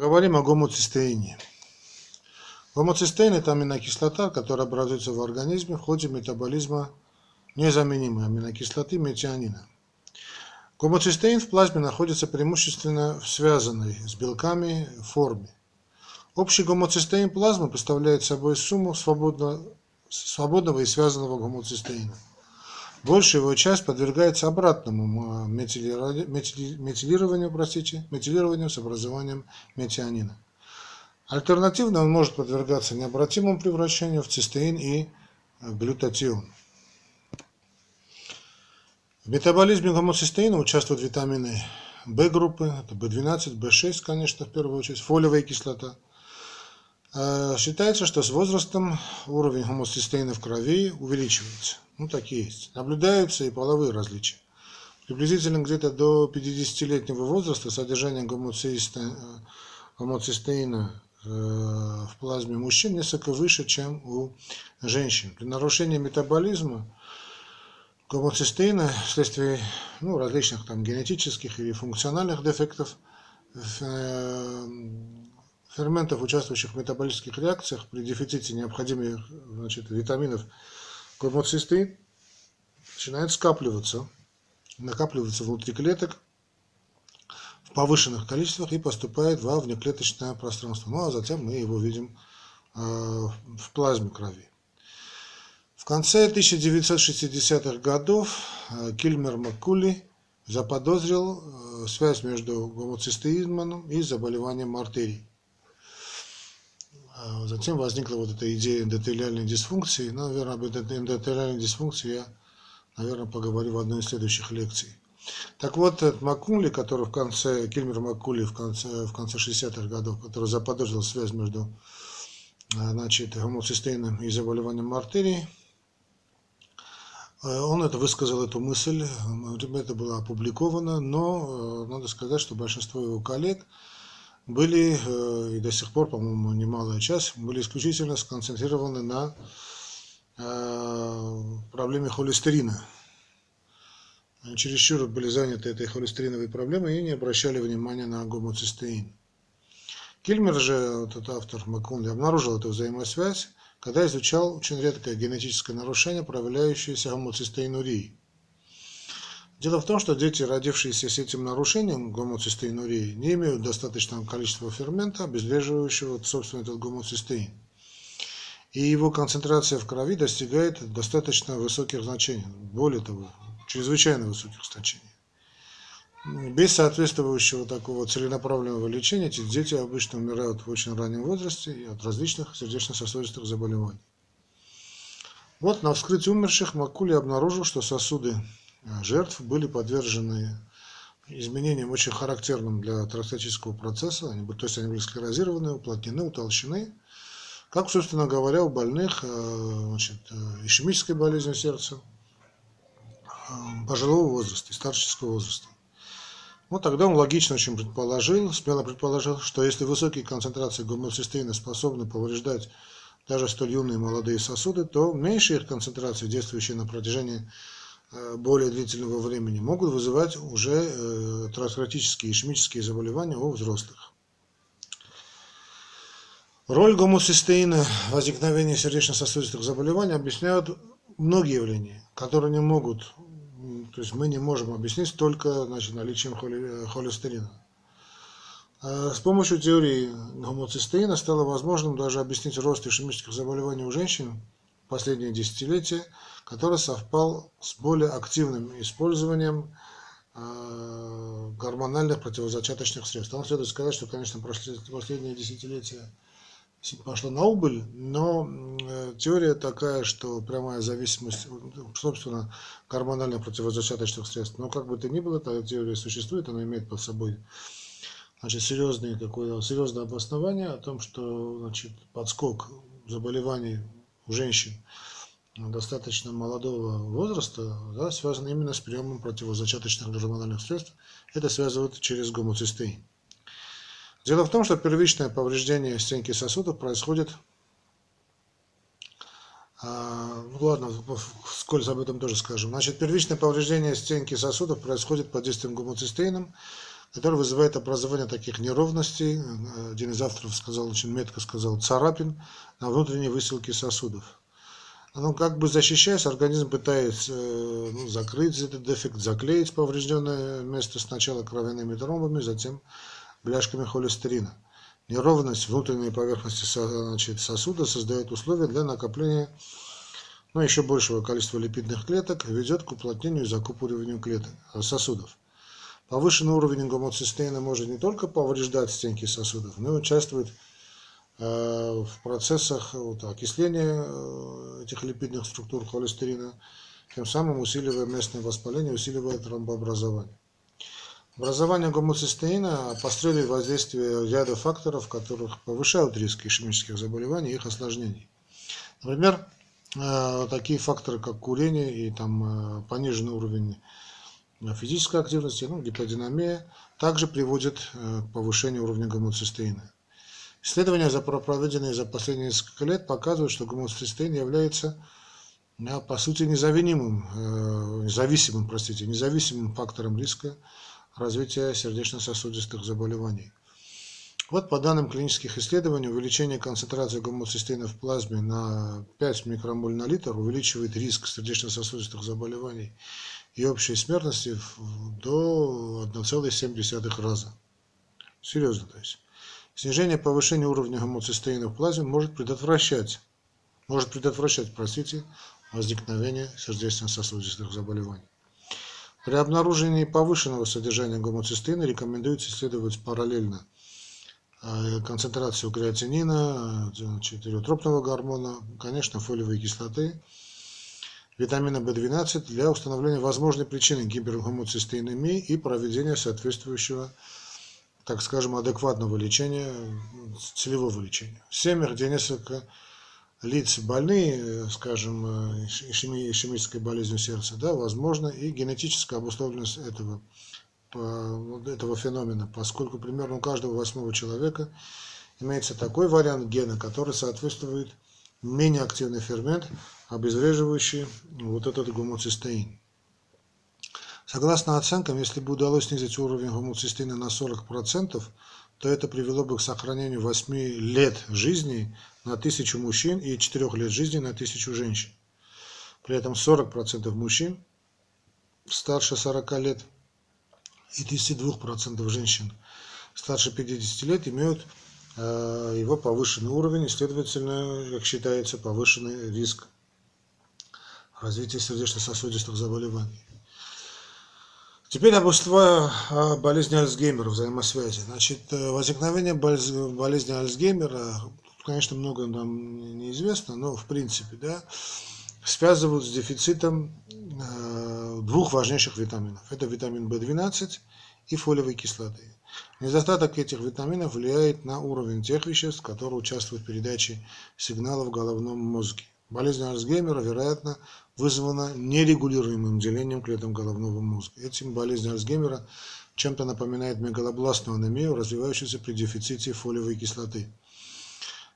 Говорим о гомоцистеине. Гомоцистеин – это аминокислота, которая образуется в организме в ходе метаболизма незаменимой аминокислоты метионина. Гомоцистеин в плазме находится преимущественно в связанной с белками форме. Общий гомоцистеин плазмы представляет собой сумму свободного, свободного и связанного гомоцистеина. Большая его часть подвергается обратному метилированию, простите, метилированию с образованием метионина. Альтернативно он может подвергаться необратимому превращению в цистеин и глютатион. В метаболизме гомоцистеина участвуют витамины В группы, это В12, В6, конечно, в первую очередь, фолиевая кислота. А, считается, что с возрастом уровень гомоцистеина в крови увеличивается. Ну, такие есть. Наблюдаются и половые различия. Приблизительно где-то до 50-летнего возраста содержание гомоцистеина э, в плазме мужчин несколько выше, чем у женщин. При нарушении метаболизма гомоцистеина вследствие ну, различных там, генетических или функциональных дефектов э, ферментов, участвующих в метаболических реакциях при дефиците необходимых значит, витаминов гомоцистеин начинает скапливаться, накапливаться внутри клеток в повышенных количествах и поступает во внеклеточное пространство. Ну а затем мы его видим э, в плазме крови. В конце 1960-х годов э, Кильмер Маккули заподозрил э, связь между гомоцистеизмом и заболеванием артерий. А затем возникла вот эта идея эндотелиальной дисфункции. Ну, наверное, об эндотелиальной дисфункции я, наверное, поговорю в одной из следующих лекций. Так вот, этот Маккули, который в конце, Кильмер Маккули в конце, в конце 60-х годов, который заподозрил связь между а, значит, гомоцистеином и заболеванием артерии, э, он это высказал эту мысль, это было опубликовано, но э, надо сказать, что большинство его коллег были э, и до сих пор, по-моему, немалая часть, были исключительно сконцентрированы на э, проблеме холестерина. Они чересчур были заняты этой холестериновой проблемой и не обращали внимания на гомоцистеин. Кильмер же, этот автор Маккунли, обнаружил эту взаимосвязь, когда изучал очень редкое генетическое нарушение, проявляющееся гомоцистеинурией. Дело в том, что дети, родившиеся с этим нарушением гомоцистеинурии, не имеют достаточного количества фермента, обезвреживающего, собственно, этот гомоцистеин. И его концентрация в крови достигает достаточно высоких значений, более того, чрезвычайно высоких значений. Без соответствующего такого целенаправленного лечения эти дети обычно умирают в очень раннем возрасте и от различных сердечно-сосудистых заболеваний. Вот на вскрытии умерших Макули обнаружил, что сосуды жертв были подвержены изменениям очень характерным для троцетического процесса, они, то есть они были склерозированы, уплотнены, утолщены, как, собственно говоря, у больных э, значит, э, ишемической болезнью сердца э, пожилого возраста старческого возраста. Ну, тогда он логично очень предположил, смело предположил, что если высокие концентрации гомоцистеина способны повреждать даже столь юные молодые сосуды, то меньшие их концентрации, действующие на протяжении более длительного времени могут вызывать уже э, атеросклеротические ишемические заболевания у взрослых. Роль гомоцистеина в возникновении сердечно-сосудистых заболеваний объясняют многие явления, которые не могут, то есть мы не можем объяснить только значит, наличием холи, холестерина. Э, с помощью теории гомоцистеина стало возможным даже объяснить рост ишемических заболеваний у женщин последние десятилетия – который совпал с более активным использованием э, гормональных противозачаточных средств. Там следует сказать, что, конечно, последние десятилетия пошло на убыль, но э, теория такая, что прямая зависимость, собственно, гормональных противозачаточных средств. Но как бы то ни было, эта теория существует, она имеет под собой значит, серьезные, такое, серьезное обоснование о том, что значит, подскок заболеваний у женщин – достаточно молодого возраста да, связано именно с приемом противозачаточных гормональных средств. Это связывают через гомоцистеин. Дело в том, что первичное повреждение стенки сосудов происходит а, ну ладно, вскользь об этом тоже скажем. Значит, первичное повреждение стенки сосудов происходит под действием гомоцистеином, который вызывает образование таких неровностей, один из авторов сказал, очень метко сказал, царапин на внутренней высылке сосудов. Ну, как бы защищаясь, организм пытается ну, закрыть этот дефект, заклеить поврежденное место сначала кровяными тромбами, затем бляшками холестерина. Неровность внутренней поверхности значит, сосуда создает условия для накопления ну, еще большего количества липидных клеток, ведет к уплотнению и закупориванию клеток, э, сосудов. Повышенный уровень гомоцистеина может не только повреждать стенки сосудов, но и участвует э, в процессах вот, окисления э, этих липидных структур холестерина, тем самым усиливая местное воспаление, усиливая тромбообразование. Образование гомоцистеина посредствует воздействие ряда факторов, которых повышают риск ишемических заболеваний и их осложнений. Например, э, такие факторы, как курение и там, пониженный уровень физической активности, ну, гиподинамия, также приводит э, к повышению уровня гомоцистеина. Исследования, проведенные за последние несколько лет, показывают, что гомоцистеин является по сути независимым, э, независимым, простите, независимым фактором риска развития сердечно-сосудистых заболеваний. Вот по данным клинических исследований, увеличение концентрации гомоцистеина в плазме на 5 микромоль на литр увеличивает риск сердечно-сосудистых заболеваний и общей смертности до 1,7 раза. Серьезно, то есть. Снижение повышения уровня гомоцистеина в плазме может предотвращать, может предотвращать, простите, возникновение сердечно-сосудистых заболеваний. При обнаружении повышенного содержания гомоцистеина рекомендуется исследовать параллельно э, концентрацию креатинина, значит, гормона, конечно, фолиевой кислоты, витамина В12 для установления возможной причины гипергомоцистеинемии и проведения соответствующего, так скажем, адекватного лечения, целевого лечения. Семьях, где несколько лиц больные, скажем, ишемической болезнью сердца, да, возможно и генетическая обусловленность этого, этого феномена, поскольку примерно у каждого восьмого человека имеется такой вариант гена, который соответствует менее активный фермент, обезвреживающий вот этот гомоцистеин. Согласно оценкам, если бы удалось снизить уровень гомоцистеина на 40%, то это привело бы к сохранению 8 лет жизни на 1000 мужчин и 4 лет жизни на 1000 женщин. При этом 40% мужчин старше 40 лет и 32% женщин старше 50 лет имеют его повышенный уровень и, следовательно, как считается, повышенный риск развития сердечно-сосудистых заболеваний. Теперь об о болезни Альцгеймера, взаимосвязи. Значит, э, возникновение болезни Альцгеймера, конечно, много нам неизвестно, но в принципе, да, связывают с дефицитом э, двух важнейших витаминов. Это витамин В12 и фолиевой кислоты. Недостаток этих витаминов влияет на уровень тех веществ, которые участвуют в передаче сигналов в головном мозге. Болезнь Альцгеймера, вероятно, вызвана нерегулируемым делением клеток головного мозга. Этим болезнь Альцгеймера чем-то напоминает мегалобластную анемию, развивающуюся при дефиците фолиевой кислоты.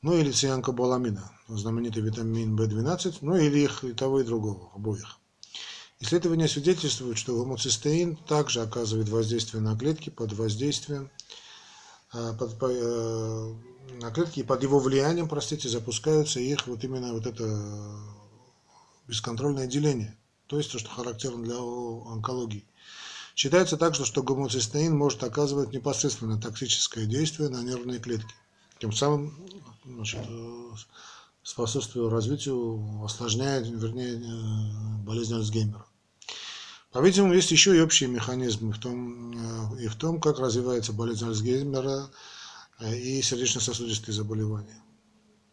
Ну или цианкобаламина, знаменитый витамин В12, ну или их и того, и другого, обоих. Исследования свидетельствуют, что гомоцистеин также оказывает воздействие на клетки под воздействием э, под, э, на клетки, и под его влиянием, простите, запускаются их вот именно вот это бесконтрольное деление, то есть то, что характерно для онкологии. Считается также, что гомоцистеин может оказывать непосредственно токсическое действие на нервные клетки, тем самым значит, способствуя развитию, осложняя, вернее, болезнь Альцгеймера. По-видимому, есть еще и общие механизмы в том, э, и в том, как развивается болезнь Альцгеймера э, и сердечно-сосудистые заболевания.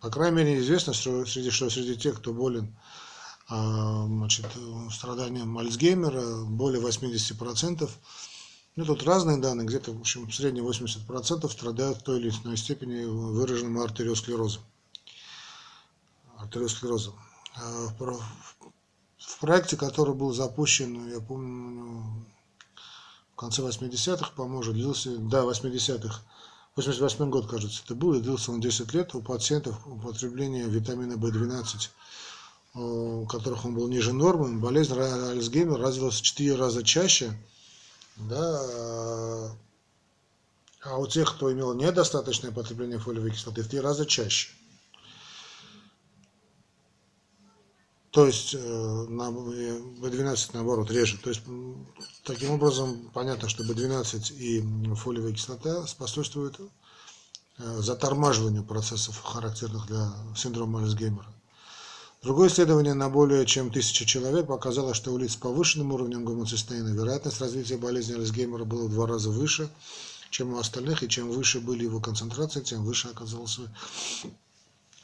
По крайней мере, известно, что среди, что среди тех, кто болен значит, страданием Альцгеймера, более 80%, ну, тут разные данные, где-то, в общем, в среднем 80% страдают в той или иной степени выраженным артериосклерозом. Артериосклерозом. А, в проекте, который был запущен, я помню, в конце 80-х, по-моему, длился, да, 80-х, 88 год, кажется, это был, и длился он 10 лет у пациентов употребление витамина В12, у которых он был ниже нормы, болезнь Альцгеймера развилась в 4 раза чаще, да, а у тех, кто имел недостаточное потребление фолиевой кислоты, в три раза чаще. То есть э, на B12 наоборот реже. То есть таким образом понятно, что B12 и фолиевая кислота способствуют э, затормаживанию процессов, характерных для синдрома Альцгеймера. Другое исследование на более чем тысячи человек показало, что у лиц с повышенным уровнем гомоцистеина вероятность развития болезни Альцгеймера была в два раза выше, чем у остальных, и чем выше были его концентрации, тем выше оказался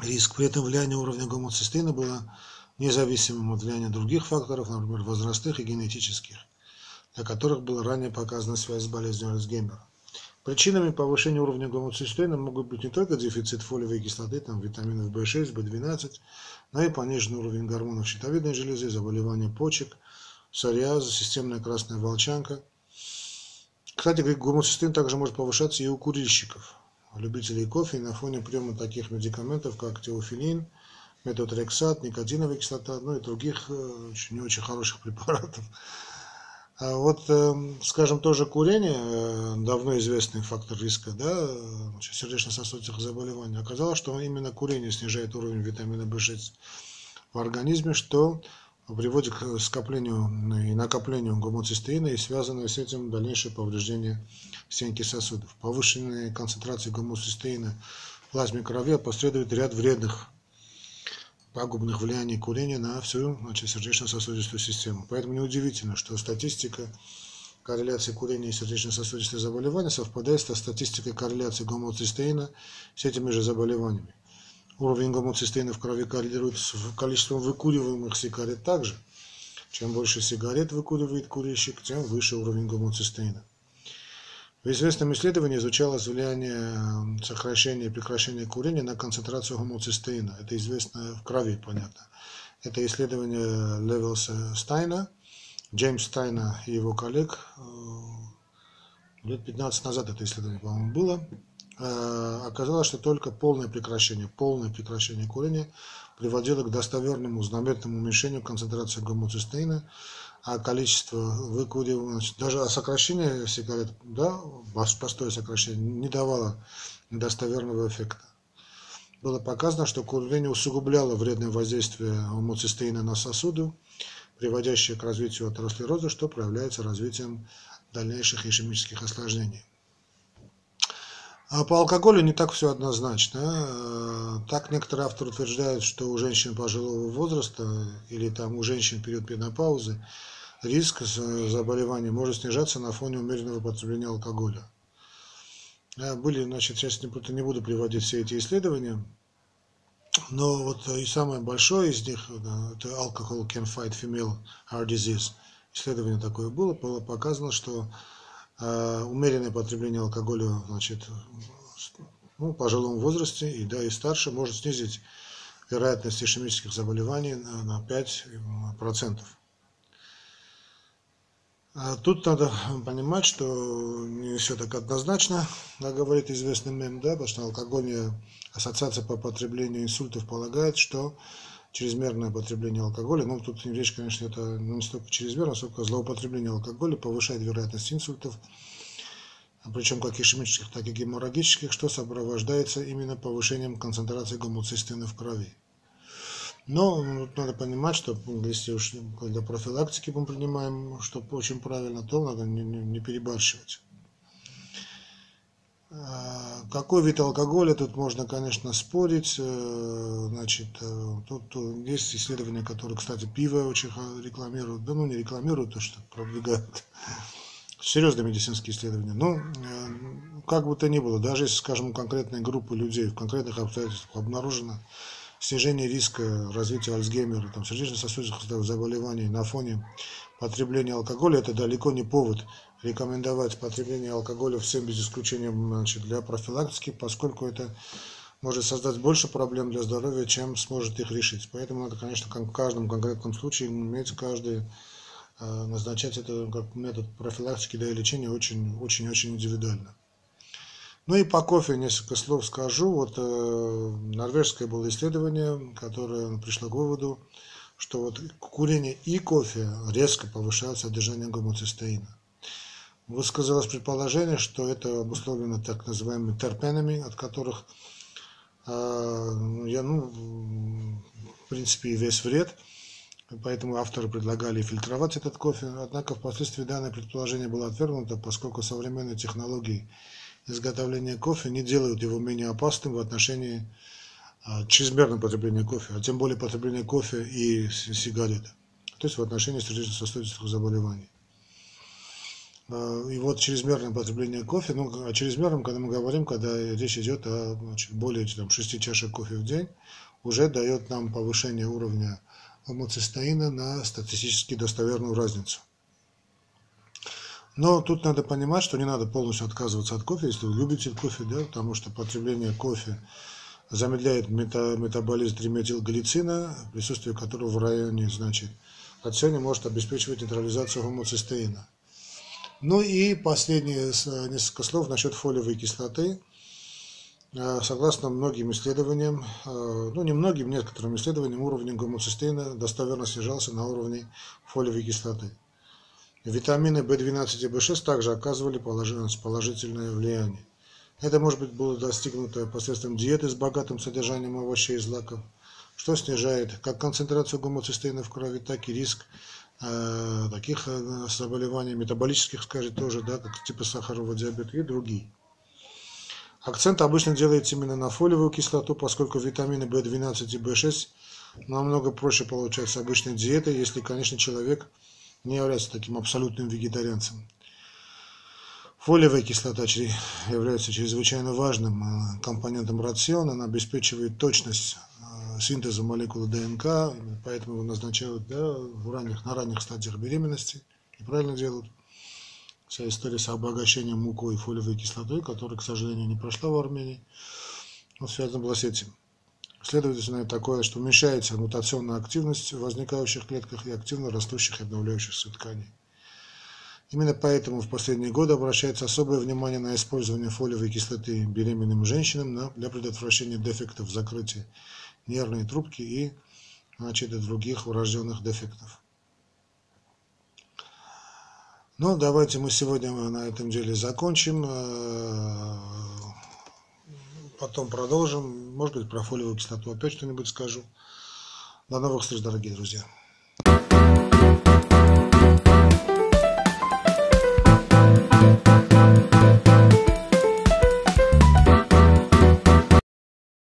риск. При этом влияние уровня гомоцистеина было независимым от влияния других факторов, например, возрастных и генетических, для которых была ранее показана связь с болезнью Альцгеймера. Причинами повышения уровня гомоцистеина могут быть не только дефицит фолиевой кислоты, там, витаминов В6, В12, но и пониженный уровень гормонов щитовидной железы, заболевания почек, псориаз, системная красная волчанка. Кстати, гомоцистеин также может повышаться и у курильщиков, любителей кофе, и на фоне приема таких медикаментов, как теофилин – метотрексат, никотиновая кислота, ну и других э, не очень хороших препаратов. А вот, эм, скажем, тоже курение, э, давно известный фактор риска да, сердечно-сосудистых заболеваний, оказалось, что именно курение снижает уровень витамина В6 в организме, что приводит к скоплению и накоплению гомоцистеина и связанное с этим дальнейшее повреждение стенки сосудов. Повышенные концентрации гомоцистеина в плазме крови последует ряд вредных пагубных влияний курения на всю значит, сердечно-сосудистую систему. Поэтому неудивительно, что статистика корреляции курения и сердечно-сосудистых заболеваний совпадает с статистикой корреляции гомоцистеина с этими же заболеваниями. Уровень гомоцистеина в крови коррелирует с количеством выкуриваемых сигарет также. Чем больше сигарет выкуривает курильщик, тем выше уровень гомоцистеина. В известном исследовании изучалось влияние сокращения и прекращения курения на концентрацию гомоцистеина. Это известно в крови, понятно. Это исследование Левелса Стайна, Джеймс Стайна и его коллег. Э, лет 15 назад это исследование, по-моему, было. Э, оказалось, что только полное прекращение, полное прекращение курения приводило к достоверному заметному уменьшению концентрации гомоцистеина а количество выкуриваемых, даже сокращение сигарет, да, простое сокращение, не давало достоверного эффекта. Было показано, что курение усугубляло вредное воздействие гомоцистеина на сосуды, приводящее к развитию атеросклероза, что проявляется развитием дальнейших ишемических осложнений. А по алкоголю не так все однозначно. Так некоторые авторы утверждают, что у женщин пожилого возраста или там у женщин в период пенопаузы риск заболевания может снижаться на фоне умеренного потребления алкоголя. Были, значит, сейчас не, буду приводить все эти исследования, но вот и самое большое из них, это Alcohol Can Fight Female Heart Disease. Исследование такое было, было показано, что э, умеренное потребление алкоголя, значит, ну, в пожилом возрасте и да, и старше может снизить вероятность ишемических заболеваний на 5%. А тут надо понимать, что не все так однозначно, как говорит известный мем, да, потому что алкогольная ассоциация по потреблению инсультов полагает, что чрезмерное потребление алкоголя, ну тут речь, конечно, это не столько чрезмерно, сколько злоупотребление алкоголя повышает вероятность инсультов, причем как ишемических, так и геморрагических, что сопровождается именно повышением концентрации гомоцистеина в крови. Но надо понимать, что если уж для профилактики мы принимаем, что очень правильно, то надо не, не, не перебарщивать. А, какой вид алкоголя, тут можно, конечно, спорить. Э, значит, э, тут есть исследования, которые, кстати, пиво очень рекламируют. Да ну не рекламируют, то что продвигают. Серьезные медицинские исследования. Но, э, как бы то ни было, даже если, скажем, у конкретной группы людей в конкретных обстоятельствах обнаружено снижение риска развития Альцгеймера, там, сердечно-сосудистых заболеваний на фоне потребления алкоголя, это далеко не повод рекомендовать потребление алкоголя всем без исключения значит, для профилактики, поскольку это может создать больше проблем для здоровья, чем сможет их решить. Поэтому надо, конечно, в каждом конкретном случае иметь каждый э, назначать это как метод профилактики для лечения очень-очень-очень индивидуально. Ну и по кофе несколько слов скажу. Вот э, норвежское было исследование, которое пришло к выводу, что вот курение и кофе резко повышают содержание гомоцистеина. высказалось предположение, что это обусловлено так называемыми терпенами, от которых я, ну, в принципе, весь вред. Поэтому авторы предлагали фильтровать этот кофе. Однако впоследствии данное предположение было отвергнуто, поскольку современные технологии изготовления кофе не делают его менее опасным в отношении а, чрезмерного потребления кофе, а тем более потребления кофе и сигарет, то есть в отношении сердечно-сосудистых заболеваний. А, и вот чрезмерное потребление кофе, ну, о чрезмерном, когда мы говорим, когда речь идет о более там, 6 чашек кофе в день, уже дает нам повышение уровня гомоцистеина на статистически достоверную разницу. Но тут надо понимать, что не надо полностью отказываться от кофе, если вы любите кофе, да, потому что потребление кофе замедляет мета, метаболизм триметилглицина, присутствие которого в районе, значит, от может обеспечивать нейтрализацию гомоцистеина. Ну и последние несколько слов насчет фолиевой кислоты. Э, согласно многим исследованиям, э, ну не многим, некоторым исследованиям, уровень гомоцистеина достоверно снижался на уровне фолиевой кислоты. Витамины В12 и В6 также оказывали положительное влияние. Это может быть было достигнуто посредством диеты с богатым содержанием овощей и злаков, что снижает как концентрацию гомоцистеина в крови, так и риск э, таких э, заболеваний, метаболических, скажем, тоже, да, как типа сахарного диабета и другие. Акцент обычно делается именно на фолиевую кислоту, поскольку витамины В12 и В6 намного проще получать с обычной диетой, если, конечно, человек не является таким абсолютным вегетарианцем. Фолиевая кислота является чрезвычайно важным э, компонентом рациона, она обеспечивает точность э, синтеза молекулы ДНК, поэтому его назначают да, в ранних, на ранних стадиях беременности, и правильно делают. Вся история с обогащением мукой и фолиевой кислотой, которая, к сожалению, не прошла в Армении, вот связано было с этим. Следовательно, такое, что уменьшается мутационная активность в возникающих клетках и активно растущих и обновляющихся тканей. Именно поэтому в последние годы обращается особое внимание на использование фолиевой кислоты беременным женщинам для предотвращения дефектов закрытия нервной трубки и значит, других врожденных дефектов. Ну, давайте мы сегодня на этом деле закончим. Потом продолжим. Может быть, про фолиевую кислоту опять что-нибудь скажу. До новых встреч, дорогие друзья.